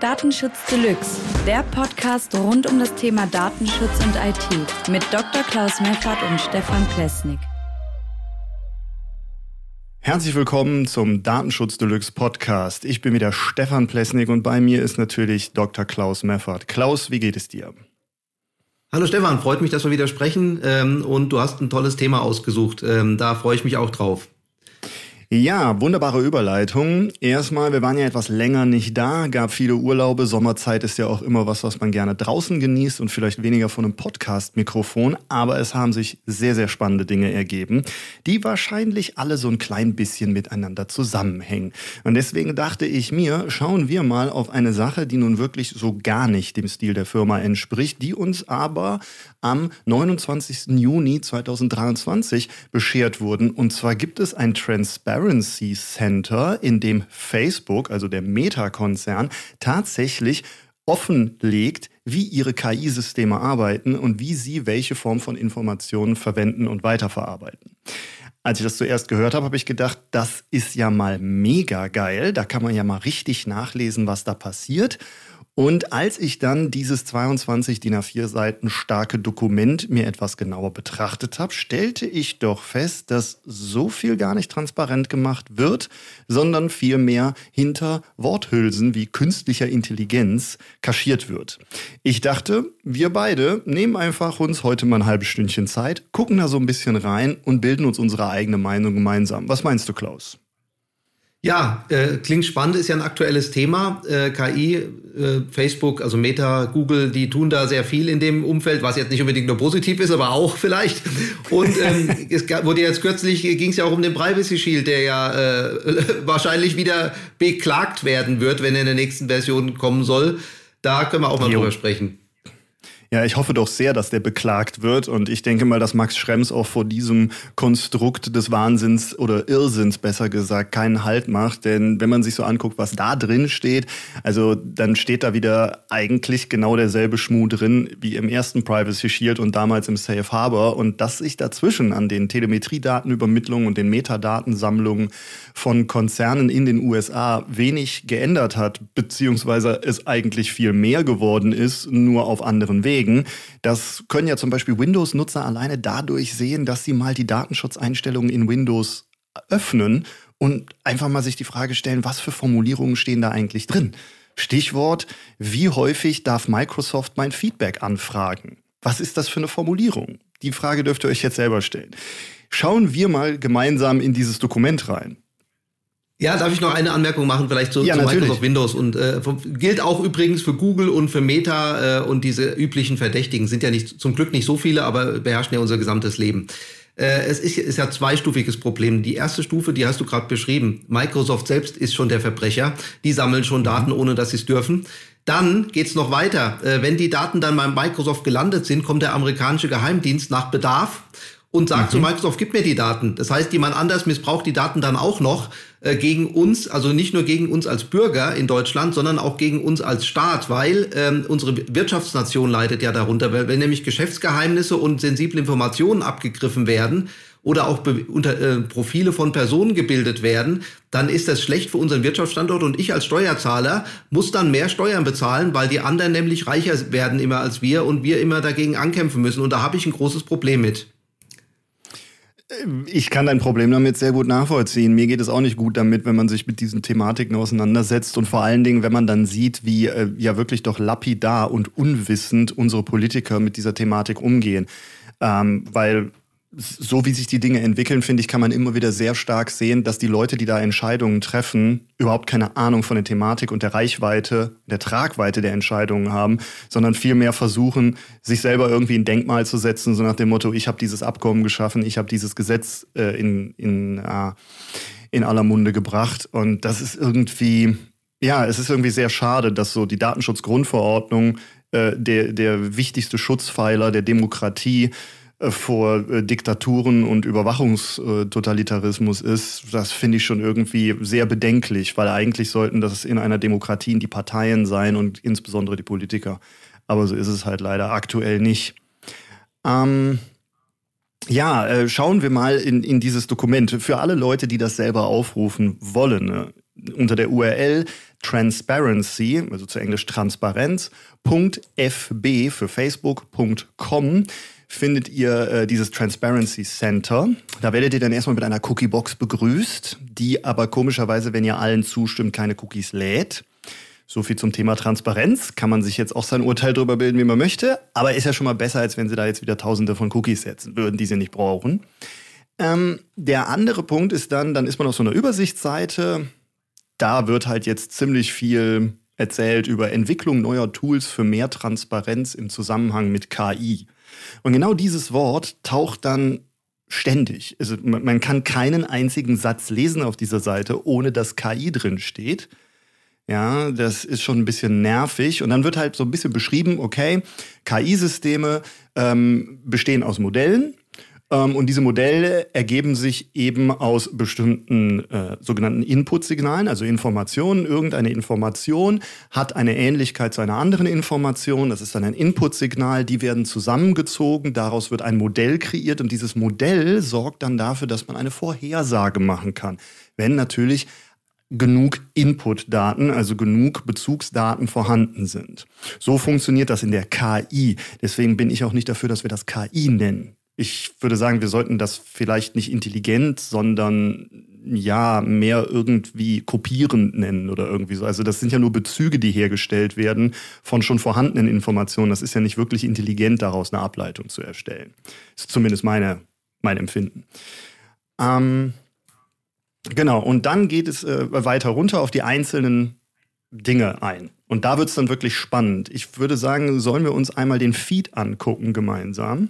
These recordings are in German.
Datenschutz Deluxe, der Podcast rund um das Thema Datenschutz und IT mit Dr. Klaus Meffert und Stefan Plesnik. Herzlich willkommen zum Datenschutz Deluxe Podcast. Ich bin wieder Stefan Plesnik und bei mir ist natürlich Dr. Klaus Meffert. Klaus, wie geht es dir? Hallo Stefan, freut mich, dass wir wieder sprechen ähm, und du hast ein tolles Thema ausgesucht. Ähm, da freue ich mich auch drauf. Ja, wunderbare Überleitung. Erstmal, wir waren ja etwas länger nicht da, gab viele Urlaube. Sommerzeit ist ja auch immer was, was man gerne draußen genießt und vielleicht weniger von einem Podcast-Mikrofon. Aber es haben sich sehr, sehr spannende Dinge ergeben, die wahrscheinlich alle so ein klein bisschen miteinander zusammenhängen. Und deswegen dachte ich mir, schauen wir mal auf eine Sache, die nun wirklich so gar nicht dem Stil der Firma entspricht, die uns aber am 29. Juni 2023 beschert wurden. Und zwar gibt es ein Transparent Transparency Center, in dem Facebook, also der Meta-Konzern, tatsächlich offenlegt, wie ihre KI-Systeme arbeiten und wie sie welche Form von Informationen verwenden und weiterverarbeiten. Als ich das zuerst gehört habe, habe ich gedacht, das ist ja mal mega geil. Da kann man ja mal richtig nachlesen, was da passiert. Und als ich dann dieses 22 DIN A4 Seiten starke Dokument mir etwas genauer betrachtet habe, stellte ich doch fest, dass so viel gar nicht transparent gemacht wird, sondern vielmehr hinter Worthülsen wie künstlicher Intelligenz kaschiert wird. Ich dachte, wir beide nehmen einfach uns heute mal ein halbes Stündchen Zeit, gucken da so ein bisschen rein und bilden uns unsere eigene Meinung gemeinsam. Was meinst du, Klaus? Ja, äh, klingt spannend, ist ja ein aktuelles Thema. Äh, KI, äh, Facebook, also Meta, Google, die tun da sehr viel in dem Umfeld, was jetzt nicht unbedingt nur positiv ist, aber auch vielleicht. Und ähm, es wurde jetzt kürzlich, ging es ja auch um den Privacy Shield, der ja äh, wahrscheinlich wieder beklagt werden wird, wenn er in der nächsten Version kommen soll. Da können wir auch mal jo. drüber sprechen. Ja, ich hoffe doch sehr, dass der beklagt wird. Und ich denke mal, dass Max Schrems auch vor diesem Konstrukt des Wahnsinns oder Irrsinns besser gesagt keinen Halt macht. Denn wenn man sich so anguckt, was da drin steht, also dann steht da wieder eigentlich genau derselbe Schmuh drin wie im ersten Privacy Shield und damals im Safe Harbor. Und dass sich dazwischen an den Telemetriedatenübermittlungen und den Metadatensammlungen von Konzernen in den USA wenig geändert hat, beziehungsweise es eigentlich viel mehr geworden ist, nur auf anderen Wegen Kollegen. Das können ja zum Beispiel Windows-Nutzer alleine dadurch sehen, dass sie mal die Datenschutzeinstellungen in Windows öffnen und einfach mal sich die Frage stellen, was für Formulierungen stehen da eigentlich drin? Stichwort, wie häufig darf Microsoft mein Feedback anfragen? Was ist das für eine Formulierung? Die Frage dürft ihr euch jetzt selber stellen. Schauen wir mal gemeinsam in dieses Dokument rein. Ja, darf ich noch eine Anmerkung machen, vielleicht zu, ja, zu Microsoft Windows und äh, gilt auch übrigens für Google und für Meta äh, und diese üblichen Verdächtigen sind ja nicht zum Glück nicht so viele, aber beherrschen ja unser gesamtes Leben. Äh, es ist, ist ja zweistufiges Problem. Die erste Stufe, die hast du gerade beschrieben. Microsoft selbst ist schon der Verbrecher. Die sammeln schon Daten, ohne dass sie es dürfen. Dann geht's noch weiter. Äh, wenn die Daten dann bei Microsoft gelandet sind, kommt der amerikanische Geheimdienst nach Bedarf und sagt mhm. zu Microsoft, gib mir die Daten. Das heißt, jemand anders missbraucht die Daten dann auch noch äh, gegen uns, also nicht nur gegen uns als Bürger in Deutschland, sondern auch gegen uns als Staat, weil ähm, unsere Wirtschaftsnation leidet ja darunter, weil wenn nämlich Geschäftsgeheimnisse und sensible Informationen abgegriffen werden, oder auch unter, äh, Profile von Personen gebildet werden, dann ist das schlecht für unseren Wirtschaftsstandort und ich als Steuerzahler muss dann mehr Steuern bezahlen, weil die anderen nämlich reicher werden immer als wir und wir immer dagegen ankämpfen müssen und da habe ich ein großes Problem mit. Ich kann dein Problem damit sehr gut nachvollziehen. Mir geht es auch nicht gut damit, wenn man sich mit diesen Thematiken auseinandersetzt und vor allen Dingen, wenn man dann sieht, wie äh, ja wirklich doch lapidar und unwissend unsere Politiker mit dieser Thematik umgehen. Ähm, weil so wie sich die Dinge entwickeln, finde ich, kann man immer wieder sehr stark sehen, dass die Leute, die da Entscheidungen treffen, überhaupt keine Ahnung von der Thematik und der Reichweite, der Tragweite der Entscheidungen haben, sondern vielmehr versuchen, sich selber irgendwie ein Denkmal zu setzen, so nach dem Motto, ich habe dieses Abkommen geschaffen, ich habe dieses Gesetz äh, in, in, äh, in aller Munde gebracht. Und das ist irgendwie, ja, es ist irgendwie sehr schade, dass so die Datenschutzgrundverordnung, äh, der, der wichtigste Schutzpfeiler der Demokratie, vor äh, Diktaturen und Überwachungstotalitarismus ist, das finde ich schon irgendwie sehr bedenklich, weil eigentlich sollten das in einer Demokratie die Parteien sein und insbesondere die Politiker. Aber so ist es halt leider aktuell nicht. Ähm, ja, äh, schauen wir mal in, in dieses Dokument. Für alle Leute, die das selber aufrufen wollen, ne? unter der URL transparency, also zu Englisch Transparenz.fb für Facebook.com findet ihr äh, dieses Transparency Center. Da werdet ihr dann erstmal mit einer Cookie-Box begrüßt, die aber komischerweise, wenn ihr allen zustimmt, keine Cookies lädt. So viel zum Thema Transparenz. Kann man sich jetzt auch sein Urteil darüber bilden, wie man möchte. Aber ist ja schon mal besser, als wenn sie da jetzt wieder tausende von Cookies setzen würden, die sie nicht brauchen. Ähm, der andere Punkt ist dann, dann ist man auf so einer Übersichtsseite. Da wird halt jetzt ziemlich viel erzählt über Entwicklung neuer Tools für mehr Transparenz im Zusammenhang mit KI. Und genau dieses Wort taucht dann ständig. Also man kann keinen einzigen Satz lesen auf dieser Seite, ohne dass KI drin steht. Ja, das ist schon ein bisschen nervig. Und dann wird halt so ein bisschen beschrieben, okay, KI-Systeme ähm, bestehen aus Modellen. Ähm, und diese Modelle ergeben sich eben aus bestimmten äh, sogenannten Input-Signalen, also Informationen. Irgendeine Information hat eine Ähnlichkeit zu einer anderen Information. Das ist dann ein Input-Signal. Die werden zusammengezogen. Daraus wird ein Modell kreiert. Und dieses Modell sorgt dann dafür, dass man eine Vorhersage machen kann. Wenn natürlich genug Input-Daten, also genug Bezugsdaten vorhanden sind. So funktioniert das in der KI. Deswegen bin ich auch nicht dafür, dass wir das KI nennen. Ich würde sagen, wir sollten das vielleicht nicht intelligent, sondern ja, mehr irgendwie kopierend nennen oder irgendwie so. Also das sind ja nur Bezüge, die hergestellt werden von schon vorhandenen Informationen. Das ist ja nicht wirklich intelligent, daraus eine Ableitung zu erstellen. Ist zumindest meine, mein Empfinden. Ähm, Genau, und dann geht es äh, weiter runter auf die einzelnen Dinge ein. Und da wird es dann wirklich spannend. Ich würde sagen, sollen wir uns einmal den Feed angucken gemeinsam.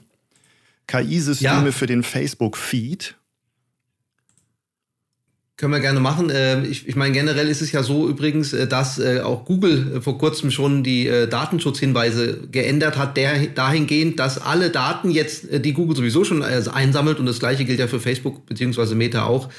KI-Systeme ja. für den Facebook-Feed. Können wir gerne machen. Ähm, ich, ich meine, generell ist es ja so übrigens, äh, dass äh, auch Google äh, vor kurzem schon die Datenschutzhinweise geändert hat, der, dahingehend, dass alle Daten jetzt, die Google sowieso schon einsammelt, und das gleiche gilt ja für Facebook bzw. Meta auch,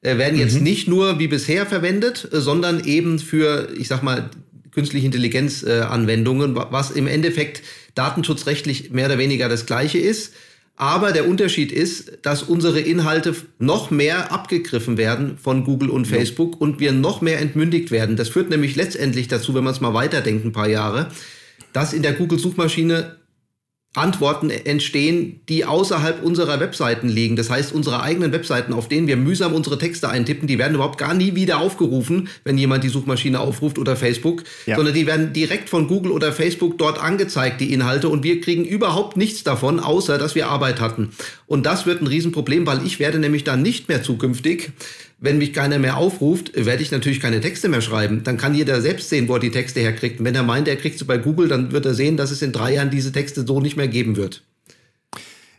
werden jetzt mhm. nicht nur wie bisher verwendet, sondern eben für, ich sag mal, künstliche Intelligenz-Anwendungen, was im Endeffekt datenschutzrechtlich mehr oder weniger das Gleiche ist. Aber der Unterschied ist, dass unsere Inhalte noch mehr abgegriffen werden von Google und Facebook ja. und wir noch mehr entmündigt werden. Das führt nämlich letztendlich dazu, wenn man es mal weiterdenkt, ein paar Jahre, dass in der Google-Suchmaschine Antworten entstehen, die außerhalb unserer Webseiten liegen. Das heißt, unsere eigenen Webseiten, auf denen wir mühsam unsere Texte eintippen, die werden überhaupt gar nie wieder aufgerufen, wenn jemand die Suchmaschine aufruft oder Facebook, ja. sondern die werden direkt von Google oder Facebook dort angezeigt, die Inhalte, und wir kriegen überhaupt nichts davon, außer dass wir Arbeit hatten. Und das wird ein Riesenproblem, weil ich werde nämlich dann nicht mehr zukünftig wenn mich keiner mehr aufruft, werde ich natürlich keine Texte mehr schreiben. Dann kann jeder selbst sehen, wo er die Texte herkriegt. Und wenn er meint, er kriegt sie bei Google, dann wird er sehen, dass es in drei Jahren diese Texte so nicht mehr geben wird.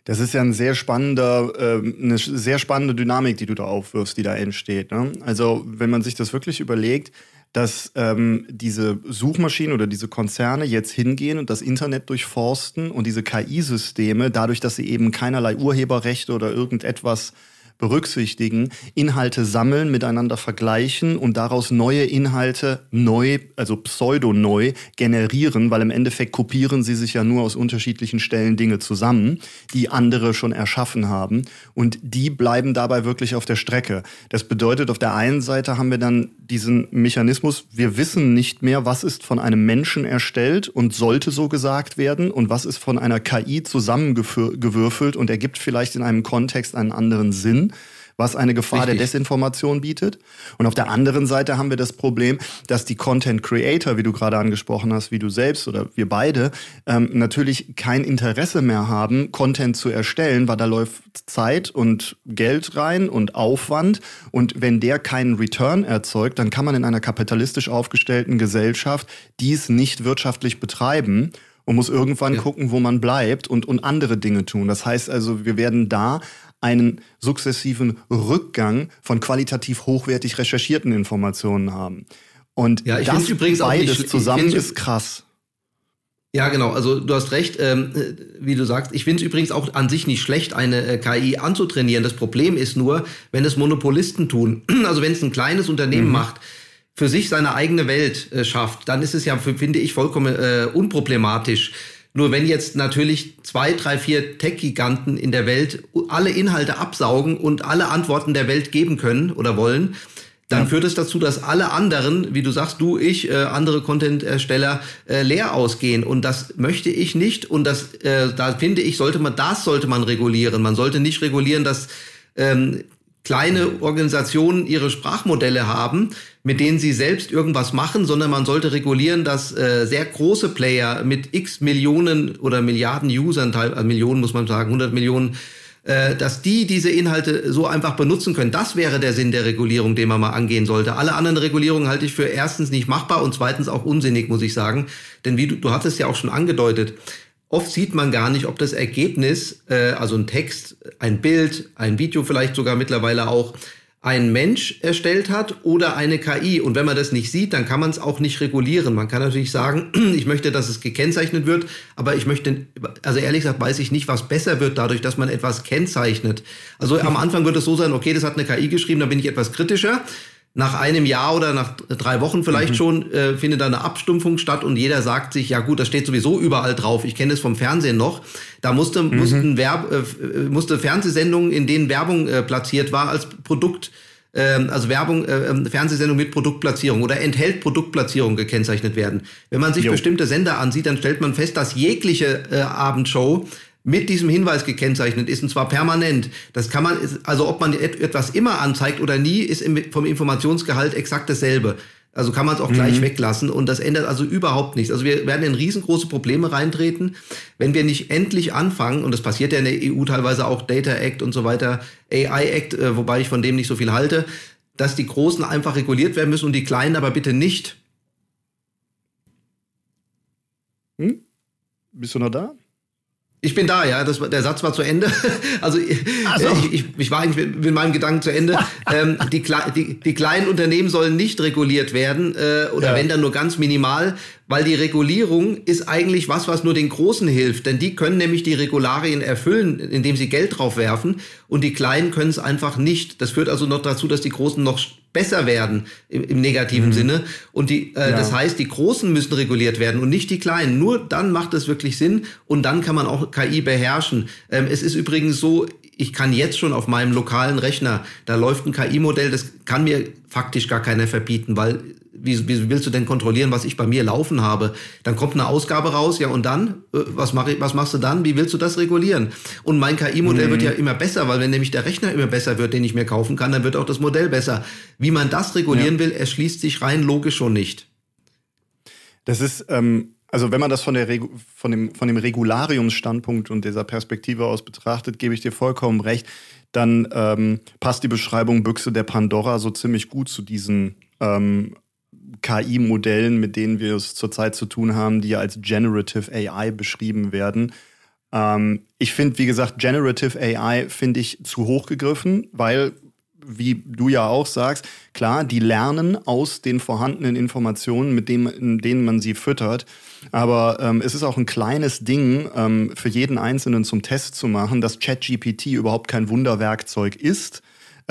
Das ist ja ein sehr spannender, äh, eine sehr spannende Dynamik, die du da aufwirfst, die da entsteht. Ne? Also wenn man sich das wirklich überlegt, dass ähm, diese Suchmaschinen oder diese Konzerne jetzt hingehen und das Internet durchforsten und diese KI-Systeme, dadurch, dass sie eben keinerlei Urheberrechte oder irgendetwas berücksichtigen, Inhalte sammeln, miteinander vergleichen und daraus neue Inhalte neu, also pseudo-neu generieren, weil im Endeffekt kopieren sie sich ja nur aus unterschiedlichen Stellen Dinge zusammen, die andere schon erschaffen haben und die bleiben dabei wirklich auf der Strecke. Das bedeutet, auf der einen Seite haben wir dann diesen Mechanismus, wir wissen nicht mehr, was ist von einem Menschen erstellt und sollte so gesagt werden und was ist von einer KI zusammengewürfelt und ergibt vielleicht in einem Kontext einen anderen Sinn was eine Gefahr Richtig. der Desinformation bietet. Und auf der anderen Seite haben wir das Problem, dass die Content Creator, wie du gerade angesprochen hast, wie du selbst oder wir beide, ähm, natürlich kein Interesse mehr haben, Content zu erstellen, weil da läuft Zeit und Geld rein und Aufwand. Und wenn der keinen Return erzeugt, dann kann man in einer kapitalistisch aufgestellten Gesellschaft dies nicht wirtschaftlich betreiben und muss irgendwann ja. gucken, wo man bleibt und, und andere Dinge tun. Das heißt also, wir werden da einen sukzessiven Rückgang von qualitativ hochwertig recherchierten Informationen haben. Und ja, das übrigens beides nicht, zusammen ist krass. Ja, genau. Also du hast recht, ähm, wie du sagst. Ich finde es übrigens auch an sich nicht schlecht, eine äh, KI anzutrainieren. Das Problem ist nur, wenn es Monopolisten tun. Also wenn es ein kleines Unternehmen mhm. macht, für sich seine eigene Welt äh, schafft, dann ist es ja, finde ich, vollkommen äh, unproblematisch. Nur wenn jetzt natürlich zwei, drei, vier Tech-Giganten in der Welt alle Inhalte absaugen und alle Antworten der Welt geben können oder wollen, dann ja. führt es dazu, dass alle anderen, wie du sagst, du, ich, äh, andere Content-Ersteller äh, leer ausgehen. Und das möchte ich nicht. Und das, äh, da finde ich, sollte man, das sollte man regulieren. Man sollte nicht regulieren, dass ähm, kleine Organisationen ihre Sprachmodelle haben, mit denen sie selbst irgendwas machen, sondern man sollte regulieren, dass äh, sehr große Player mit x Millionen oder Milliarden Usern, äh, Millionen muss man sagen, 100 Millionen äh, dass die diese Inhalte so einfach benutzen können. Das wäre der Sinn der Regulierung, den man mal angehen sollte. Alle anderen Regulierungen halte ich für erstens nicht machbar und zweitens auch unsinnig, muss ich sagen. Denn wie du, du hattest ja auch schon angedeutet, oft sieht man gar nicht, ob das Ergebnis, äh, also ein Text, ein Bild, ein Video vielleicht sogar mittlerweile auch, ein Mensch erstellt hat oder eine KI. Und wenn man das nicht sieht, dann kann man es auch nicht regulieren. Man kann natürlich sagen, ich möchte, dass es gekennzeichnet wird, aber ich möchte, also ehrlich gesagt, weiß ich nicht, was besser wird dadurch, dass man etwas kennzeichnet. Also am Anfang wird es so sein, okay, das hat eine KI geschrieben, da bin ich etwas kritischer nach einem Jahr oder nach drei Wochen vielleicht mhm. schon äh, findet da eine Abstumpfung statt und jeder sagt sich, ja gut, das steht sowieso überall drauf. Ich kenne es vom Fernsehen noch. Da musste, mhm. mussten Werb, äh, musste Fernsehsendungen, in denen Werbung äh, platziert war, als Produkt, äh, also Werbung, äh, ähm, Fernsehsendung mit Produktplatzierung oder enthält Produktplatzierung gekennzeichnet werden. Wenn man sich jo. bestimmte Sender ansieht, dann stellt man fest, dass jegliche äh, Abendshow mit diesem Hinweis gekennzeichnet ist, und zwar permanent. Das kann man, also ob man etwas immer anzeigt oder nie, ist vom Informationsgehalt exakt dasselbe. Also kann man es auch gleich mhm. weglassen und das ändert also überhaupt nichts. Also wir werden in riesengroße Probleme reintreten, wenn wir nicht endlich anfangen, und das passiert ja in der EU teilweise auch Data Act und so weiter, AI Act, äh, wobei ich von dem nicht so viel halte, dass die Großen einfach reguliert werden müssen und die Kleinen aber bitte nicht. Hm? Bist du noch da? Ich bin da, ja. Das, der Satz war zu Ende. Also so. ich, ich, ich war eigentlich mit, mit meinem Gedanken zu Ende. ähm, die, die, die kleinen Unternehmen sollen nicht reguliert werden äh, oder ja. wenn dann nur ganz minimal, weil die Regulierung ist eigentlich was, was nur den Großen hilft. Denn die können nämlich die Regularien erfüllen, indem sie Geld drauf werfen und die Kleinen können es einfach nicht. Das führt also noch dazu, dass die Großen noch besser werden im, im negativen mhm. Sinne. Und die, äh, ja. das heißt, die Großen müssen reguliert werden und nicht die Kleinen. Nur dann macht es wirklich Sinn und dann kann man auch KI beherrschen. Ähm, es ist übrigens so, ich kann jetzt schon auf meinem lokalen Rechner, da läuft ein KI-Modell, das kann mir faktisch gar keiner verbieten, weil wie, wie willst du denn kontrollieren, was ich bei mir laufen habe? Dann kommt eine Ausgabe raus, ja und dann, äh, was, mach ich, was machst du dann? Wie willst du das regulieren? Und mein KI-Modell mhm. wird ja immer besser, weil wenn nämlich der Rechner immer besser wird, den ich mir kaufen kann, dann wird auch das Modell besser. Wie man das regulieren ja. will, erschließt sich rein logisch schon nicht. Das ist, ähm, also wenn man das von, der Regu von, dem, von dem Regulariumsstandpunkt und dieser Perspektive aus betrachtet, gebe ich dir vollkommen recht, dann ähm, passt die Beschreibung Büchse der Pandora so ziemlich gut zu diesen ähm, KI-Modellen, mit denen wir es zurzeit zu tun haben, die ja als Generative AI beschrieben werden. Ähm, ich finde, wie gesagt, Generative AI finde ich zu hoch gegriffen, weil, wie du ja auch sagst, klar, die lernen aus den vorhandenen Informationen, mit dem, denen man sie füttert. Aber ähm, es ist auch ein kleines Ding, ähm, für jeden Einzelnen zum Test zu machen, dass ChatGPT überhaupt kein Wunderwerkzeug ist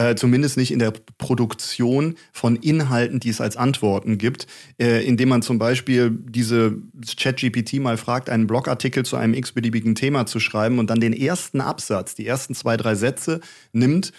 äh, zumindest nicht in der Produktion von Inhalten, die es als Antworten gibt, äh, indem man zum Beispiel diese ChatGPT mal fragt, einen Blogartikel zu einem x-beliebigen Thema zu schreiben und dann den ersten Absatz, die ersten zwei, drei Sätze nimmt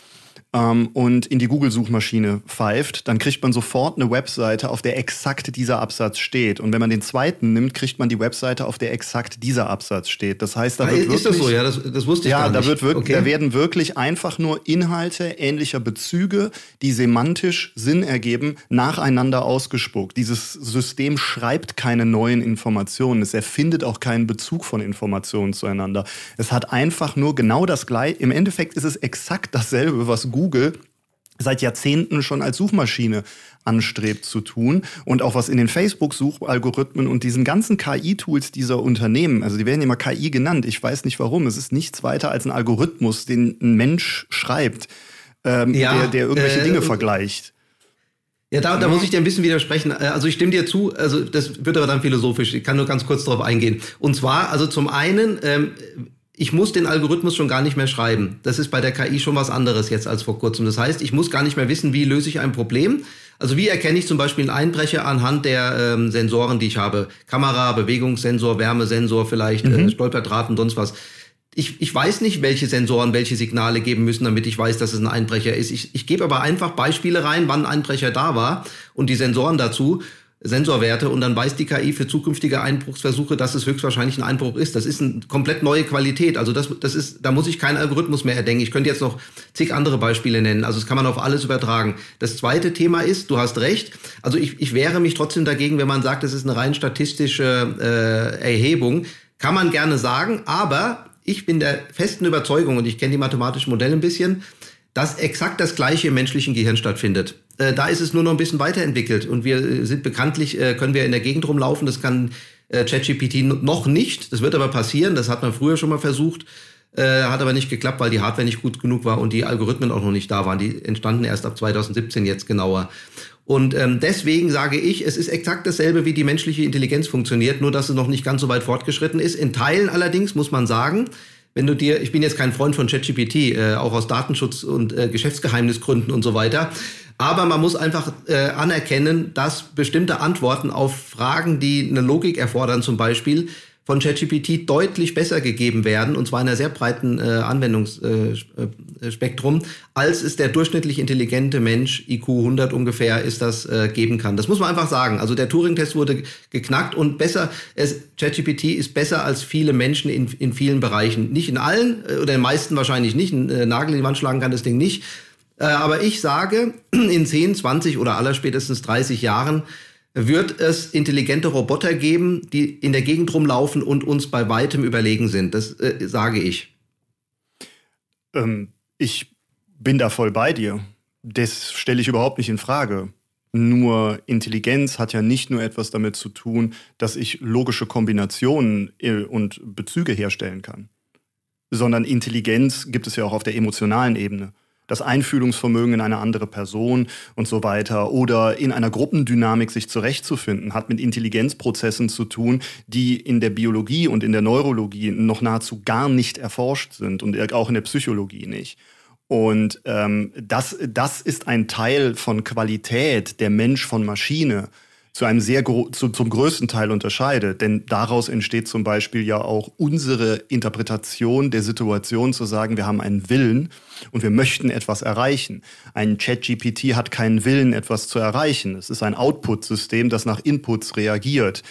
ähm, und in die Google-Suchmaschine pfeift, dann kriegt man sofort eine Webseite, auf der exakt dieser Absatz steht. Und wenn man den zweiten nimmt, kriegt man die Webseite, auf der exakt dieser Absatz steht. Das heißt, da ah, wird ist wirklich, das so? Ja, das, das wusste ich ja, gar nicht. Da, wird wirklich, okay. da werden wirklich einfach nur Inhalte ähnlicher Bezüge, die semantisch Sinn ergeben, nacheinander ausgespuckt. Dieses System schreibt keine neuen Informationen. Es erfindet auch keinen Bezug von Informationen zueinander. Es hat einfach nur genau das gleiche. Im Endeffekt ist es exakt dasselbe, was Google Google seit Jahrzehnten schon als Suchmaschine anstrebt zu tun und auch was in den Facebook-Suchalgorithmen und diesen ganzen KI-Tools dieser Unternehmen, also die werden immer KI genannt, ich weiß nicht warum, es ist nichts weiter als ein Algorithmus, den ein Mensch schreibt, ähm, ja, der, der irgendwelche äh, Dinge vergleicht. Ja, da, da muss ich dir ein bisschen widersprechen. Äh, also ich stimme dir zu, also das wird aber dann philosophisch, ich kann nur ganz kurz darauf eingehen. Und zwar, also zum einen, ähm, ich muss den Algorithmus schon gar nicht mehr schreiben. Das ist bei der KI schon was anderes jetzt als vor kurzem. Das heißt, ich muss gar nicht mehr wissen, wie löse ich ein Problem. Also wie erkenne ich zum Beispiel einen Einbrecher anhand der ähm, Sensoren, die ich habe? Kamera, Bewegungssensor, Wärmesensor vielleicht, mhm. äh, Stolperdraht und sonst was. ich, ich weiß nicht, welche Sensoren welche Signale geben müssen, damit ich weiß, dass es ein Einbrecher ist. Ich, ich gebe aber einfach Beispiele rein, wann ein Einbrecher da war und die Sensoren dazu. Sensorwerte und dann weiß die KI für zukünftige Einbruchsversuche, dass es höchstwahrscheinlich ein Einbruch ist. Das ist eine komplett neue Qualität. Also das, das ist, da muss ich keinen Algorithmus mehr erdenken. Ich könnte jetzt noch zig andere Beispiele nennen. Also das kann man auf alles übertragen. Das zweite Thema ist, du hast recht. Also ich, ich wehre mich trotzdem dagegen, wenn man sagt, es ist eine rein statistische äh, Erhebung. Kann man gerne sagen, aber ich bin der festen Überzeugung, und ich kenne die mathematischen Modelle ein bisschen, dass exakt das Gleiche im menschlichen Gehirn stattfindet. Äh, da ist es nur noch ein bisschen weiterentwickelt und wir äh, sind bekanntlich, äh, können wir in der Gegend rumlaufen, das kann äh, ChatGPT noch nicht, das wird aber passieren, das hat man früher schon mal versucht, äh, hat aber nicht geklappt, weil die Hardware nicht gut genug war und die Algorithmen auch noch nicht da waren. Die entstanden erst ab 2017 jetzt genauer. Und ähm, deswegen sage ich, es ist exakt dasselbe, wie die menschliche Intelligenz funktioniert, nur dass es noch nicht ganz so weit fortgeschritten ist. In Teilen allerdings muss man sagen, wenn du dir, ich bin jetzt kein Freund von ChatGPT, äh, auch aus Datenschutz und äh, Geschäftsgeheimnisgründen und so weiter, aber man muss einfach äh, anerkennen, dass bestimmte Antworten auf Fragen, die eine Logik erfordern, zum Beispiel, von ChatGPT deutlich besser gegeben werden, und zwar in einer sehr breiten äh, Anwendungsspektrum, äh, als es der durchschnittlich intelligente Mensch, IQ 100 ungefähr, ist das äh, geben kann. Das muss man einfach sagen. Also der Turing-Test wurde geknackt und besser, es, ChatGPT ist besser als viele Menschen in, in vielen Bereichen. Nicht in allen, äh, oder in den meisten wahrscheinlich nicht. Ein äh, Nagel in die Wand schlagen kann das Ding nicht. Äh, aber ich sage, in 10, 20 oder allerspätestens 30 Jahren wird es intelligente Roboter geben, die in der Gegend rumlaufen und uns bei weitem überlegen sind. Das äh, sage ich. Ähm, ich bin da voll bei dir. Das stelle ich überhaupt nicht in Frage. Nur Intelligenz hat ja nicht nur etwas damit zu tun, dass ich logische Kombinationen äh, und Bezüge herstellen kann, sondern Intelligenz gibt es ja auch auf der emotionalen Ebene das Einfühlungsvermögen in eine andere Person und so weiter oder in einer Gruppendynamik sich zurechtzufinden, hat mit Intelligenzprozessen zu tun, die in der Biologie und in der Neurologie noch nahezu gar nicht erforscht sind und auch in der Psychologie nicht. Und ähm, das, das ist ein Teil von Qualität der Mensch von Maschine zu einem sehr zu, zum größten Teil unterscheidet. Denn daraus entsteht zum Beispiel ja auch unsere Interpretation der Situation zu sagen, wir haben einen Willen und wir möchten etwas erreichen. Ein ChatGPT hat keinen Willen, etwas zu erreichen. Es ist ein Output-System, das nach Inputs reagiert.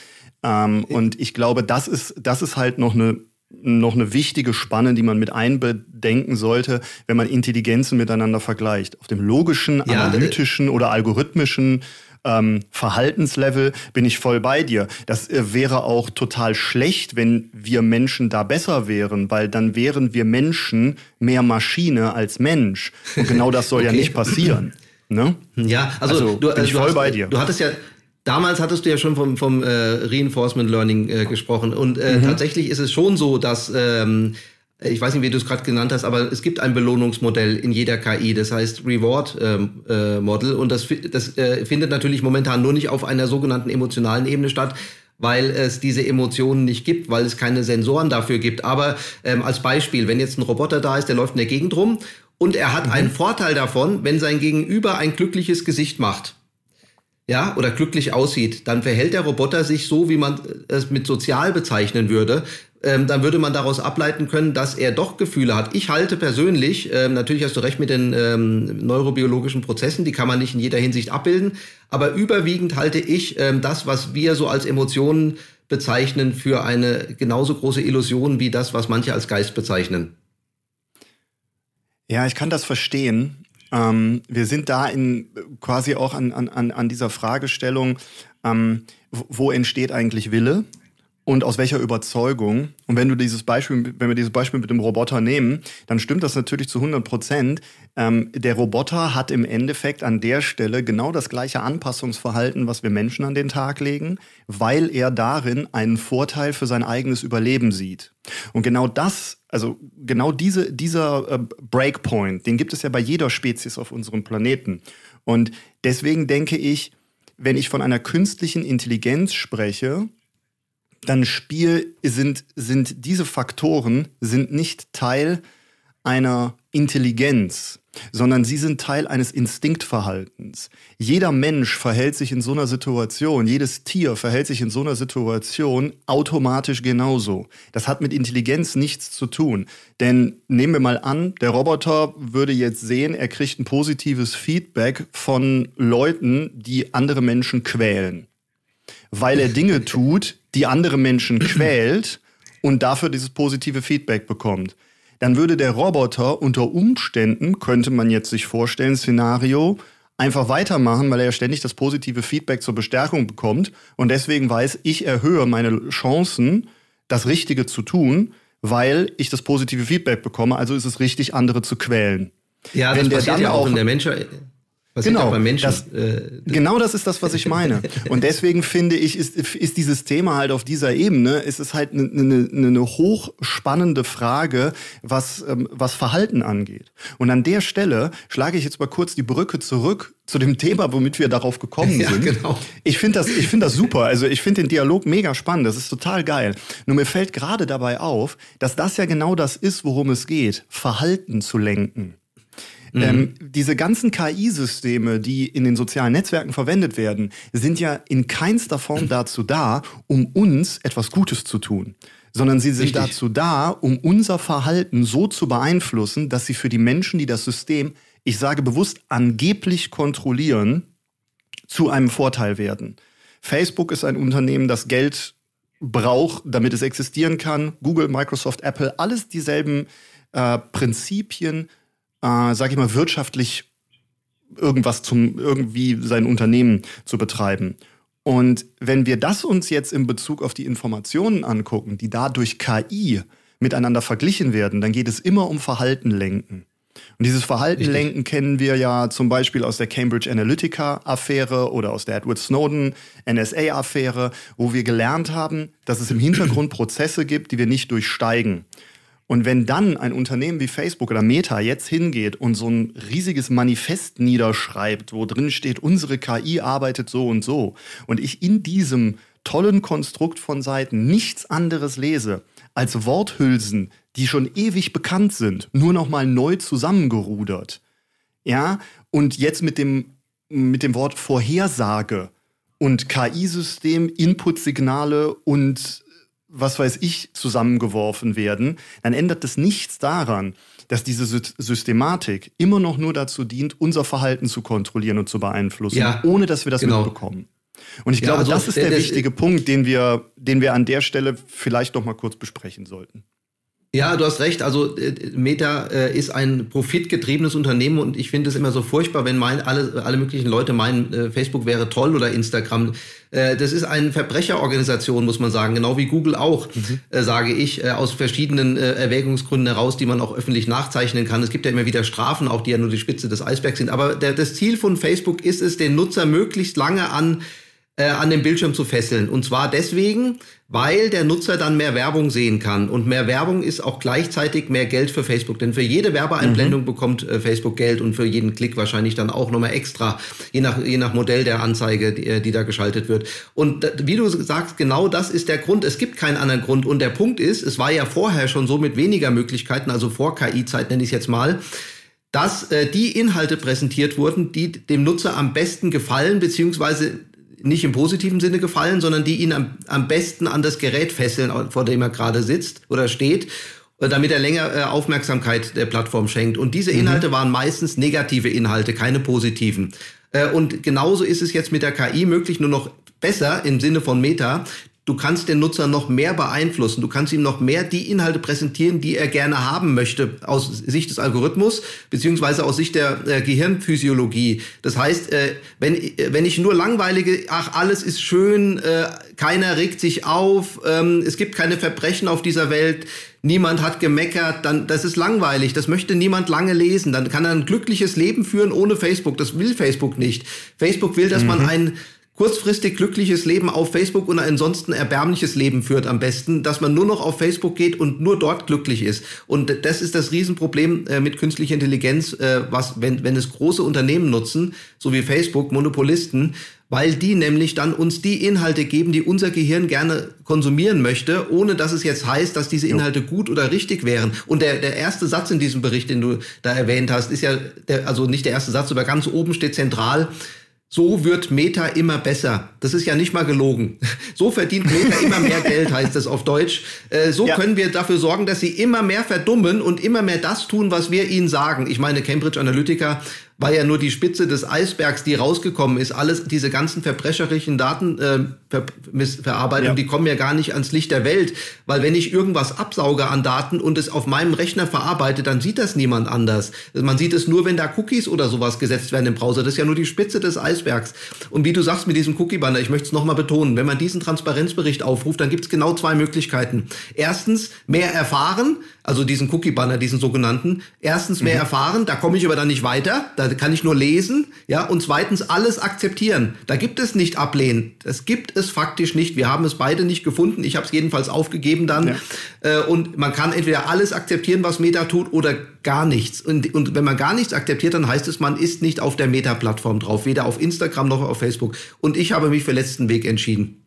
Ähm, und ich glaube, das ist, das ist halt noch eine noch eine wichtige Spanne, die man mit einbedenken sollte, wenn man Intelligenzen miteinander vergleicht. Auf dem logischen, analytischen ja, oder algorithmischen ähm, Verhaltenslevel bin ich voll bei dir. Das äh, wäre auch total schlecht, wenn wir Menschen da besser wären, weil dann wären wir Menschen mehr Maschine als Mensch. Und genau das soll okay. ja nicht passieren. Ne? Ja, also, also du, bin ich voll hast, bei dir. Du hattest ja Damals hattest du ja schon vom, vom äh, Reinforcement Learning äh, gesprochen. Und äh, mhm. tatsächlich ist es schon so, dass ähm, ich weiß nicht, wie du es gerade genannt hast, aber es gibt ein Belohnungsmodell in jeder KI, das heißt Reward ähm, äh, Model und das, das äh, findet natürlich momentan nur nicht auf einer sogenannten emotionalen Ebene statt, weil es diese Emotionen nicht gibt, weil es keine Sensoren dafür gibt. Aber ähm, als Beispiel, wenn jetzt ein Roboter da ist, der läuft in der Gegend rum und er hat mhm. einen Vorteil davon, wenn sein Gegenüber ein glückliches Gesicht macht ja, oder glücklich aussieht, dann verhält der Roboter sich so, wie man es mit sozial bezeichnen würde. Ähm, dann würde man daraus ableiten können, dass er doch Gefühle hat. Ich halte persönlich, ähm, natürlich hast du recht mit den ähm, neurobiologischen Prozessen, die kann man nicht in jeder Hinsicht abbilden, aber überwiegend halte ich ähm, das, was wir so als Emotionen bezeichnen, für eine genauso große Illusion wie das, was manche als Geist bezeichnen. Ja, ich kann das verstehen. Ähm, wir sind da in quasi auch an, an, an dieser Fragestellung, ähm, wo entsteht eigentlich Wille? Und aus welcher Überzeugung. Und wenn du dieses Beispiel, wenn wir dieses Beispiel mit dem Roboter nehmen, dann stimmt das natürlich zu 100 Prozent. Ähm, der Roboter hat im Endeffekt an der Stelle genau das gleiche Anpassungsverhalten, was wir Menschen an den Tag legen, weil er darin einen Vorteil für sein eigenes Überleben sieht. Und genau das, also genau diese, dieser äh, Breakpoint, den gibt es ja bei jeder Spezies auf unserem Planeten. Und deswegen denke ich, wenn ich von einer künstlichen Intelligenz spreche, dann Spiel sind, sind diese Faktoren sind nicht Teil einer Intelligenz, sondern sie sind Teil eines Instinktverhaltens. Jeder Mensch verhält sich in so einer Situation, jedes Tier verhält sich in so einer Situation automatisch genauso. Das hat mit Intelligenz nichts zu tun. Denn nehmen wir mal an, der Roboter würde jetzt sehen, er kriegt ein positives Feedback von Leuten, die andere Menschen quälen. Weil er Dinge tut, die andere Menschen quält und dafür dieses positive Feedback bekommt. Dann würde der Roboter unter Umständen, könnte man jetzt sich vorstellen, Szenario, einfach weitermachen, weil er ja ständig das positive Feedback zur Bestärkung bekommt. Und deswegen weiß, ich erhöhe meine Chancen, das Richtige zu tun, weil ich das positive Feedback bekomme, also ist es richtig, andere zu quälen. Ja, Wenn das passiert ja auch in der Menschheit genau, das, äh, genau das ist das, was ich meine. Und deswegen finde ich, ist, ist dieses Thema halt auf dieser Ebene, ist es halt eine ne, ne, ne hochspannende Frage, was, ähm, was Verhalten angeht. Und an der Stelle schlage ich jetzt mal kurz die Brücke zurück zu dem Thema, womit wir darauf gekommen sind. Ja, genau. Ich finde das, ich finde das super. Also ich finde den Dialog mega spannend. Das ist total geil. Nur mir fällt gerade dabei auf, dass das ja genau das ist, worum es geht, Verhalten zu lenken. Mhm. Ähm, diese ganzen KI-Systeme, die in den sozialen Netzwerken verwendet werden, sind ja in keinster Form dazu da, um uns etwas Gutes zu tun sondern sie sind Richtig. dazu da, um unser Verhalten so zu beeinflussen, dass sie für die Menschen, die das System, ich sage bewusst, angeblich kontrollieren, zu einem Vorteil werden. Facebook ist ein Unternehmen, das Geld braucht, damit es existieren kann. Google, Microsoft, Apple, alles dieselben äh, Prinzipien, äh, sag ich mal, wirtschaftlich irgendwas zum, irgendwie sein Unternehmen zu betreiben. Und wenn wir das uns jetzt in Bezug auf die Informationen angucken, die da durch KI miteinander verglichen werden, dann geht es immer um Verhalten lenken. Und dieses Verhaltenlenken kennen wir ja zum Beispiel aus der Cambridge Analytica-Affäre oder aus der Edward Snowden NSA-Affäre, wo wir gelernt haben, dass es im Hintergrund Prozesse gibt, die wir nicht durchsteigen. Und wenn dann ein Unternehmen wie Facebook oder Meta jetzt hingeht und so ein riesiges Manifest niederschreibt, wo drin steht, unsere KI arbeitet so und so, und ich in diesem tollen Konstrukt von Seiten nichts anderes lese als Worthülsen, die schon ewig bekannt sind, nur noch mal neu zusammengerudert. Ja, und jetzt mit dem mit dem Wort Vorhersage und KI-System, Inputsignale und was weiß ich, zusammengeworfen werden, dann ändert das nichts daran, dass diese Systematik immer noch nur dazu dient, unser Verhalten zu kontrollieren und zu beeinflussen, ja, ohne dass wir das genau. mitbekommen. Und ich ja, glaube, also, das ist der äh, wichtige Punkt, den wir, den wir an der Stelle vielleicht noch mal kurz besprechen sollten. Ja, du hast recht. Also äh, Meta äh, ist ein profitgetriebenes Unternehmen und ich finde es immer so furchtbar, wenn mein, alle, alle möglichen Leute meinen, äh, Facebook wäre toll oder Instagram. Äh, das ist eine Verbrecherorganisation, muss man sagen, genau wie Google auch, mhm. Äh, sage ich, äh, aus verschiedenen Erwägungsgründen heraus, die man auch öffentlich nachzeichnen kann. Es gibt ja immer wieder Strafen, auch die ja nur die Spitze des Eisbergs sind. Aber der, das Ziel von Facebook ist es, den Nutzer möglichst lange an äh, an den Bildschirm zu fesseln. Und zwar deswegen, weil der Nutzer dann mehr Werbung sehen kann. Und mehr Werbung ist auch gleichzeitig mehr Geld für Facebook. Denn für jede Werbeeinblendung mhm. bekommt äh, Facebook Geld und für jeden Klick wahrscheinlich dann auch nochmal extra, je nach, je nach Modell der Anzeige, die, äh, die da geschaltet wird. Und wie du sagst, genau das ist der Grund. Es gibt keinen anderen Grund. Und der Punkt ist, es war ja vorher schon so mit weniger Möglichkeiten, also vor KI-Zeit nenne ich es jetzt mal, dass äh, die Inhalte präsentiert wurden, die dem Nutzer am besten gefallen, beziehungsweise nicht im positiven Sinne gefallen, sondern die ihn am, am besten an das Gerät fesseln, vor dem er gerade sitzt oder steht äh, damit er länger äh, Aufmerksamkeit der Plattform schenkt. Und diese mhm. Inhalte mhm. waren meistens negative Inhalte, keine positiven. Äh, und genauso ist es jetzt mit der KI möglich, nur noch besser im Sinne von Meta, Du kannst den Nutzer noch mehr beeinflussen. Du kannst ihm noch mehr die Inhalte präsentieren, die er gerne haben möchte, aus Sicht des Algorithmus, beziehungsweise aus Sicht der äh, Gehirnphysiologie. Das heißt, äh, wenn, äh, wenn ich nur langweilige, ach, alles ist schön, äh, keiner regt sich auf, ähm, es gibt keine Verbrechen auf dieser Welt, niemand hat gemeckert, dann das ist langweilig, das möchte niemand lange lesen. Dann kann er ein glückliches Leben führen ohne Facebook. Das will Facebook nicht. Facebook will, dass mhm. man ein kurzfristig glückliches Leben auf Facebook und ansonsten erbärmliches Leben führt am besten, dass man nur noch auf Facebook geht und nur dort glücklich ist. Und das ist das Riesenproblem äh, mit künstlicher Intelligenz, äh, was, wenn, wenn es große Unternehmen nutzen, so wie Facebook, Monopolisten, weil die nämlich dann uns die Inhalte geben, die unser Gehirn gerne konsumieren möchte, ohne dass es jetzt heißt, dass diese Inhalte gut oder richtig wären. Und der, der erste Satz in diesem Bericht, den du da erwähnt hast, ist ja, der, also nicht der erste Satz, aber ganz oben steht zentral, so wird Meta immer besser. Das ist ja nicht mal gelogen. So verdient Meta immer mehr Geld, heißt es auf Deutsch. Äh, so ja. können wir dafür sorgen, dass sie immer mehr verdummen und immer mehr das tun, was wir ihnen sagen. Ich meine, Cambridge Analytica war ja nur die Spitze des Eisbergs, die rausgekommen ist. Alles, diese ganzen verbrecherischen Datenverarbeitungen, äh, ja. die kommen ja gar nicht ans Licht der Welt. Weil wenn ich irgendwas absauge an Daten und es auf meinem Rechner verarbeite, dann sieht das niemand anders. Man sieht es nur, wenn da Cookies oder sowas gesetzt werden im Browser. Das ist ja nur die Spitze des Eisbergs. Und wie du sagst mit diesem Cookie-Banner, ich möchte es nochmal betonen, wenn man diesen Transparenzbericht aufruft, dann gibt es genau zwei Möglichkeiten. Erstens, mehr erfahren, also diesen Cookie-Banner, diesen sogenannten. Erstens, mehr mhm. erfahren, da komme ich aber dann nicht weiter. Da kann ich nur lesen, ja, und zweitens alles akzeptieren. Da gibt es nicht ablehnen. Das gibt es faktisch nicht. Wir haben es beide nicht gefunden. Ich habe es jedenfalls aufgegeben dann. Ja. Äh, und man kann entweder alles akzeptieren, was Meta tut, oder gar nichts. Und, und wenn man gar nichts akzeptiert, dann heißt es, man ist nicht auf der Meta-Plattform drauf, weder auf Instagram noch auf Facebook. Und ich habe mich für letzten Weg entschieden.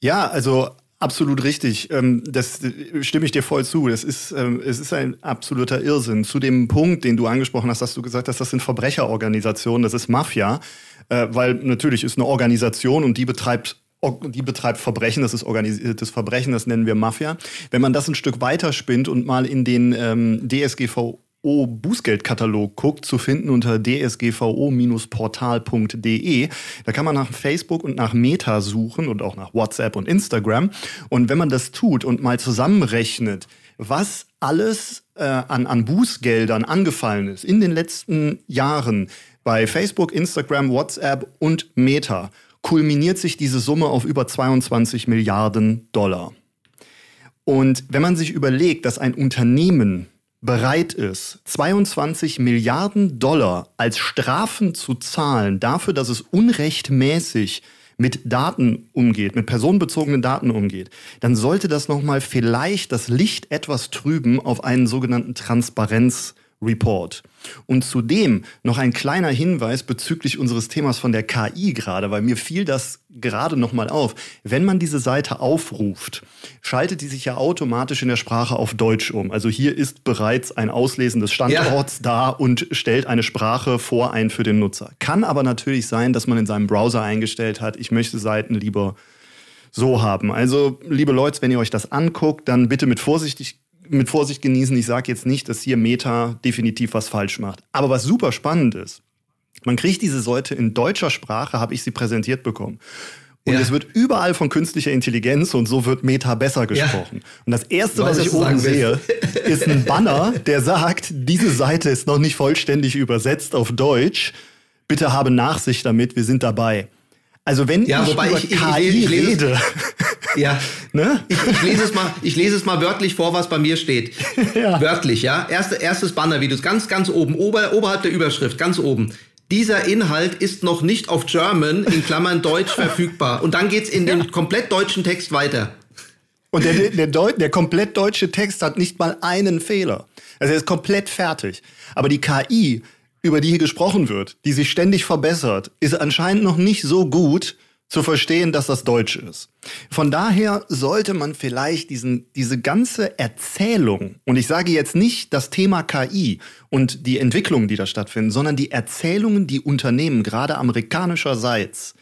Ja, also Absolut richtig. Ähm, das äh, stimme ich dir voll zu. Das ist, ähm, es ist ein absoluter Irrsinn. Zu dem Punkt, den du angesprochen hast, dass du gesagt hast, das sind Verbrecherorganisationen, das ist Mafia, äh, weil natürlich ist eine Organisation und die betreibt die betreibt Verbrechen, das ist organisiertes Verbrechen, das nennen wir Mafia. Wenn man das ein Stück weiter spinnt und mal in den ähm, DSGVO Bußgeldkatalog guckt, zu finden unter dsgvo-portal.de. Da kann man nach Facebook und nach Meta suchen und auch nach WhatsApp und Instagram. Und wenn man das tut und mal zusammenrechnet, was alles äh, an, an Bußgeldern angefallen ist in den letzten Jahren bei Facebook, Instagram, WhatsApp und Meta, kulminiert sich diese Summe auf über 22 Milliarden Dollar. Und wenn man sich überlegt, dass ein Unternehmen bereit ist, 22 Milliarden Dollar als Strafen zu zahlen dafür, dass es unrechtmäßig mit Daten umgeht, mit personenbezogenen Daten umgeht, dann sollte das nochmal vielleicht das Licht etwas trüben auf einen sogenannten Transparenz- Report. Und zudem noch ein kleiner Hinweis bezüglich unseres Themas von der KI gerade, weil mir fiel das gerade nochmal auf. Wenn man diese Seite aufruft, schaltet die sich ja automatisch in der Sprache auf Deutsch um. Also hier ist bereits ein Auslesen des Standorts ja. da und stellt eine Sprache vor ein für den Nutzer. Kann aber natürlich sein, dass man in seinem Browser eingestellt hat, ich möchte Seiten lieber so haben. Also, liebe Leute, wenn ihr euch das anguckt, dann bitte mit vorsichtig mit Vorsicht genießen. Ich sage jetzt nicht, dass hier Meta definitiv was falsch macht. Aber was super spannend ist, man kriegt diese Seite in deutscher Sprache, habe ich sie präsentiert bekommen. Und ja. es wird überall von künstlicher Intelligenz und so wird Meta besser gesprochen. Ja. Und das Erste, weiß, was ich oben sehe, ist ein Banner, der sagt, diese Seite ist noch nicht vollständig übersetzt auf Deutsch. Bitte habe Nachsicht damit, wir sind dabei. Also wenn ja, ich über ich, KI ich, ich, rede, ja, ne? ich, ich, lese es mal, ich lese es mal wörtlich vor, was bei mir steht. ja. Wörtlich, ja. Erste, erstes Banner, wie du es ganz, ganz oben, ober, oberhalb der Überschrift, ganz oben. Dieser Inhalt ist noch nicht auf German in Klammern Deutsch verfügbar. Und dann geht's in ja. den komplett deutschen Text weiter. Und der, der, Deu der komplett deutsche Text hat nicht mal einen Fehler. Also er ist komplett fertig. Aber die KI über die hier gesprochen wird, die sich ständig verbessert, ist anscheinend noch nicht so gut zu verstehen, dass das Deutsch ist. Von daher sollte man vielleicht diesen, diese ganze Erzählung, und ich sage jetzt nicht das Thema KI und die Entwicklungen, die da stattfinden, sondern die Erzählungen, die Unternehmen, gerade amerikanischerseits,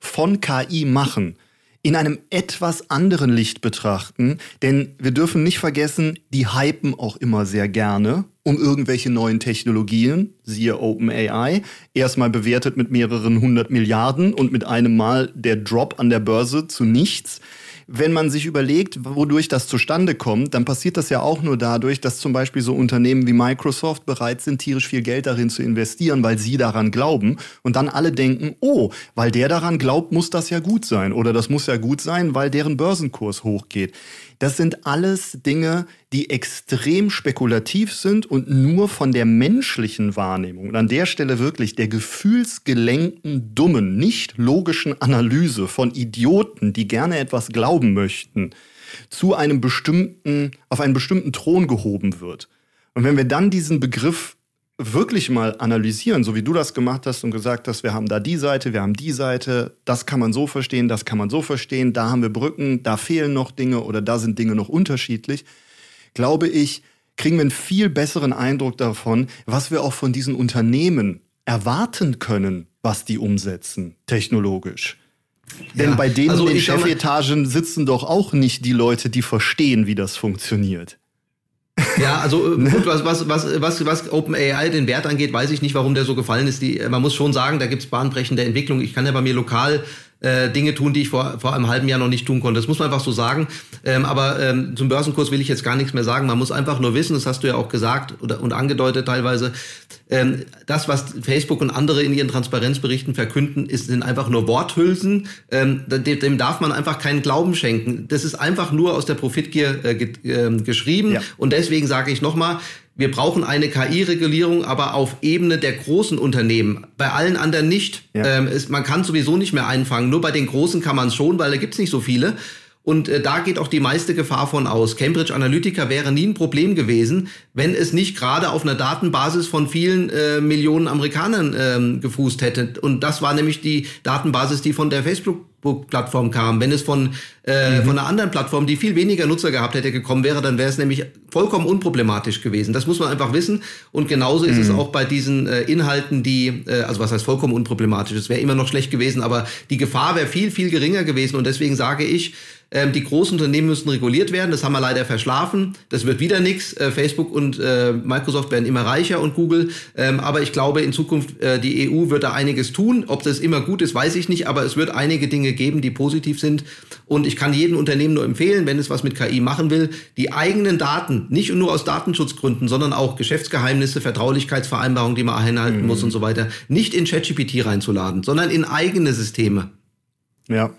von KI machen, in einem etwas anderen Licht betrachten, denn wir dürfen nicht vergessen, die hypen auch immer sehr gerne um irgendwelche neuen Technologien, siehe OpenAI, erstmal bewertet mit mehreren hundert Milliarden und mit einem Mal der Drop an der Börse zu nichts. Wenn man sich überlegt, wodurch das zustande kommt, dann passiert das ja auch nur dadurch, dass zum Beispiel so Unternehmen wie Microsoft bereit sind, tierisch viel Geld darin zu investieren, weil sie daran glauben und dann alle denken, oh, weil der daran glaubt, muss das ja gut sein oder das muss ja gut sein, weil deren Börsenkurs hochgeht. Das sind alles Dinge, die extrem spekulativ sind und nur von der menschlichen Wahrnehmung Wahrnehmung. Und an der Stelle wirklich der gefühlsgelenkten, dummen, nicht logischen Analyse von Idioten, die gerne etwas glauben möchten, zu einem bestimmten, auf einen bestimmten Thron gehoben wird. Und wenn wir dann diesen Begriff wirklich mal analysieren, so wie du das gemacht hast und gesagt hast, wir haben da die Seite, wir haben die Seite, das kann man so verstehen, das kann man so verstehen, da haben wir Brücken, da fehlen noch Dinge oder da sind Dinge noch unterschiedlich, glaube ich, kriegen wir einen viel besseren Eindruck davon, was wir auch von diesen Unternehmen erwarten können, was die umsetzen, technologisch. Denn ja, bei denen also in den Chefetagen sitzen doch auch nicht die Leute, die verstehen, wie das funktioniert. Ja, also äh, gut, was, was, was, was, was OpenAI den Wert angeht, weiß ich nicht, warum der so gefallen ist. Die, man muss schon sagen, da gibt's bahnbrechende Entwicklung. Ich kann ja bei mir lokal äh, Dinge tun, die ich vor, vor einem halben Jahr noch nicht tun konnte. Das muss man einfach so sagen. Ähm, aber ähm, zum Börsenkurs will ich jetzt gar nichts mehr sagen. Man muss einfach nur wissen, das hast du ja auch gesagt oder, und angedeutet teilweise, ähm, das, was Facebook und andere in ihren Transparenzberichten verkünden, ist, sind einfach nur Worthülsen. Ähm, dem, dem darf man einfach keinen Glauben schenken. Das ist einfach nur aus der Profitgier äh, ge, äh, geschrieben. Ja. Und deswegen sage ich nochmal, wir brauchen eine KI-Regulierung, aber auf Ebene der großen Unternehmen. Bei allen anderen nicht. Ja. Ähm, ist, man kann sowieso nicht mehr einfangen. Nur bei den großen kann man es schon, weil da gibt's nicht so viele. Und äh, da geht auch die meiste Gefahr von aus. Cambridge Analytica wäre nie ein Problem gewesen, wenn es nicht gerade auf einer Datenbasis von vielen äh, Millionen Amerikanern ähm, gefußt hätte. Und das war nämlich die Datenbasis, die von der Facebook Facebook-Plattform kam. Wenn es von, äh, mhm. von einer anderen Plattform, die viel weniger Nutzer gehabt hätte, gekommen wäre, dann wäre es nämlich vollkommen unproblematisch gewesen. Das muss man einfach wissen. Und genauso mhm. ist es mhm. auch bei diesen äh, Inhalten, die, äh, also was heißt vollkommen unproblematisch? Es wäre immer noch schlecht gewesen, aber die Gefahr wäre viel, viel geringer gewesen. Und deswegen sage ich, ähm, die großen Unternehmen müssen reguliert werden. Das haben wir leider verschlafen. Das wird wieder nichts. Äh, Facebook und äh, Microsoft werden immer reicher und Google. Ähm, aber ich glaube, in Zukunft, äh, die EU wird da einiges tun. Ob das immer gut ist, weiß ich nicht. Aber es wird einige Dinge geben, die positiv sind. Und ich kann jedem Unternehmen nur empfehlen, wenn es was mit KI machen will, die eigenen Daten, nicht nur aus Datenschutzgründen, sondern auch Geschäftsgeheimnisse, Vertraulichkeitsvereinbarungen, die man einhalten mhm. muss und so weiter, nicht in ChatGPT reinzuladen, sondern in eigene Systeme. Ja,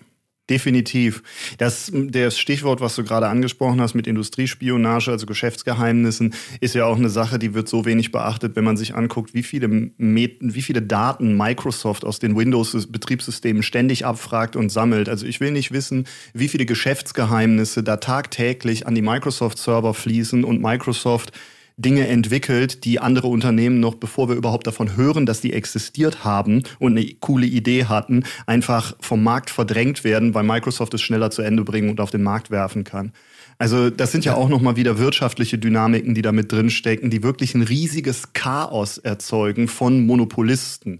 Definitiv. Das, das Stichwort, was du gerade angesprochen hast mit Industriespionage, also Geschäftsgeheimnissen, ist ja auch eine Sache, die wird so wenig beachtet, wenn man sich anguckt, wie viele, Met wie viele Daten Microsoft aus den Windows-Betriebssystemen ständig abfragt und sammelt. Also ich will nicht wissen, wie viele Geschäftsgeheimnisse da tagtäglich an die Microsoft-Server fließen und Microsoft Dinge entwickelt, die andere Unternehmen noch, bevor wir überhaupt davon hören, dass die existiert haben und eine coole Idee hatten, einfach vom Markt verdrängt werden, weil Microsoft es schneller zu Ende bringen und auf den Markt werfen kann. Also das sind ja auch noch mal wieder wirtschaftliche Dynamiken, die da mit drin stecken, die wirklich ein riesiges Chaos erzeugen von Monopolisten.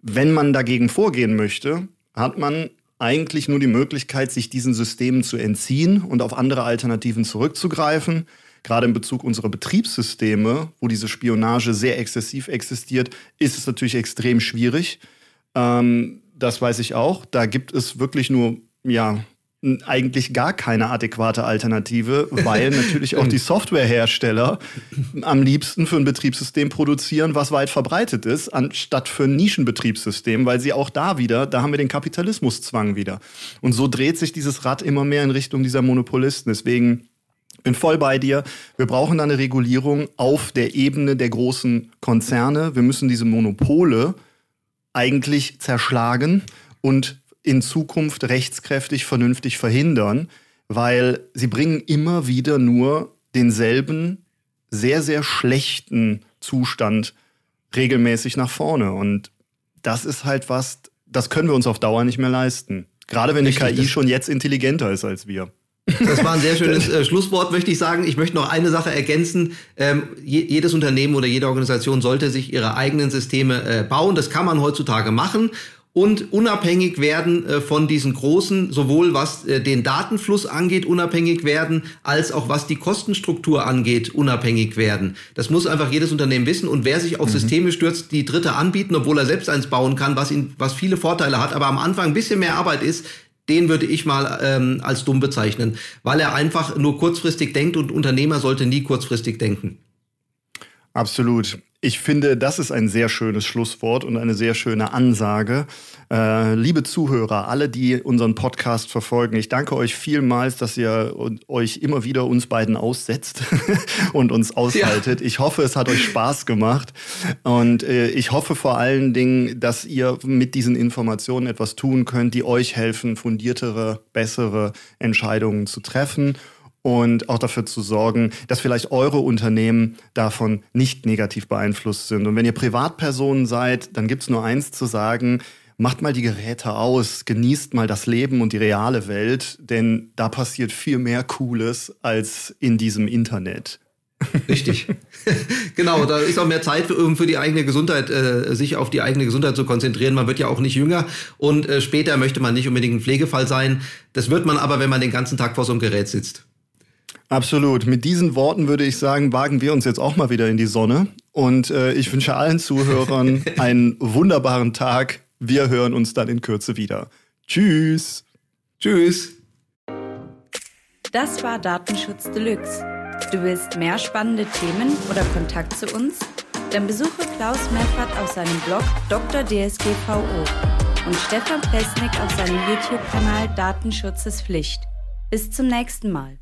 Wenn man dagegen vorgehen möchte, hat man eigentlich nur die Möglichkeit, sich diesen Systemen zu entziehen und auf andere Alternativen zurückzugreifen gerade in Bezug unserer Betriebssysteme, wo diese Spionage sehr exzessiv existiert, ist es natürlich extrem schwierig. Ähm, das weiß ich auch. Da gibt es wirklich nur, ja, eigentlich gar keine adäquate Alternative, weil natürlich auch die Softwarehersteller am liebsten für ein Betriebssystem produzieren, was weit verbreitet ist, anstatt für ein Nischenbetriebssystem, weil sie auch da wieder, da haben wir den Kapitalismuszwang wieder. Und so dreht sich dieses Rad immer mehr in Richtung dieser Monopolisten. Deswegen bin voll bei dir. Wir brauchen da eine Regulierung auf der Ebene der großen Konzerne. Wir müssen diese Monopole eigentlich zerschlagen und in Zukunft rechtskräftig vernünftig verhindern, weil sie bringen immer wieder nur denselben sehr, sehr schlechten Zustand regelmäßig nach vorne. Und das ist halt was, das können wir uns auf Dauer nicht mehr leisten. Gerade wenn die KI schon jetzt intelligenter ist als wir. Das war ein sehr schönes äh, Schlusswort, möchte ich sagen. Ich möchte noch eine Sache ergänzen. Ähm, je, jedes Unternehmen oder jede Organisation sollte sich ihre eigenen Systeme äh, bauen. Das kann man heutzutage machen und unabhängig werden äh, von diesen großen, sowohl was äh, den Datenfluss angeht, unabhängig werden, als auch was die Kostenstruktur angeht, unabhängig werden. Das muss einfach jedes Unternehmen wissen. Und wer sich auf mhm. Systeme stürzt, die Dritte anbieten, obwohl er selbst eins bauen kann, was ihn, was viele Vorteile hat, aber am Anfang ein bisschen mehr Arbeit ist, den würde ich mal ähm, als dumm bezeichnen, weil er einfach nur kurzfristig denkt und Unternehmer sollte nie kurzfristig denken. Absolut. Ich finde, das ist ein sehr schönes Schlusswort und eine sehr schöne Ansage. Äh, liebe Zuhörer, alle, die unseren Podcast verfolgen, ich danke euch vielmals, dass ihr euch immer wieder uns beiden aussetzt und uns aushaltet. Ja. Ich hoffe, es hat euch Spaß gemacht und äh, ich hoffe vor allen Dingen, dass ihr mit diesen Informationen etwas tun könnt, die euch helfen, fundiertere, bessere Entscheidungen zu treffen und auch dafür zu sorgen, dass vielleicht eure Unternehmen davon nicht negativ beeinflusst sind. Und wenn ihr Privatpersonen seid, dann gibt es nur eins zu sagen, macht mal die Geräte aus, genießt mal das Leben und die reale Welt, denn da passiert viel mehr Cooles als in diesem Internet. Richtig. genau, da ist auch mehr Zeit für, für die eigene Gesundheit, äh, sich auf die eigene Gesundheit zu konzentrieren. Man wird ja auch nicht jünger und äh, später möchte man nicht unbedingt ein Pflegefall sein. Das wird man aber, wenn man den ganzen Tag vor so einem Gerät sitzt. Absolut. Mit diesen Worten würde ich sagen, wagen wir uns jetzt auch mal wieder in die Sonne. Und äh, ich wünsche allen Zuhörern einen wunderbaren Tag. Wir hören uns dann in Kürze wieder. Tschüss. Tschüss. Das war Datenschutz Deluxe. Du willst mehr spannende Themen oder Kontakt zu uns? Dann besuche Klaus Meffert auf seinem Blog Dr. DSGVO und Stefan Plesnik auf seinem YouTube-Kanal Datenschutz ist Pflicht. Bis zum nächsten Mal.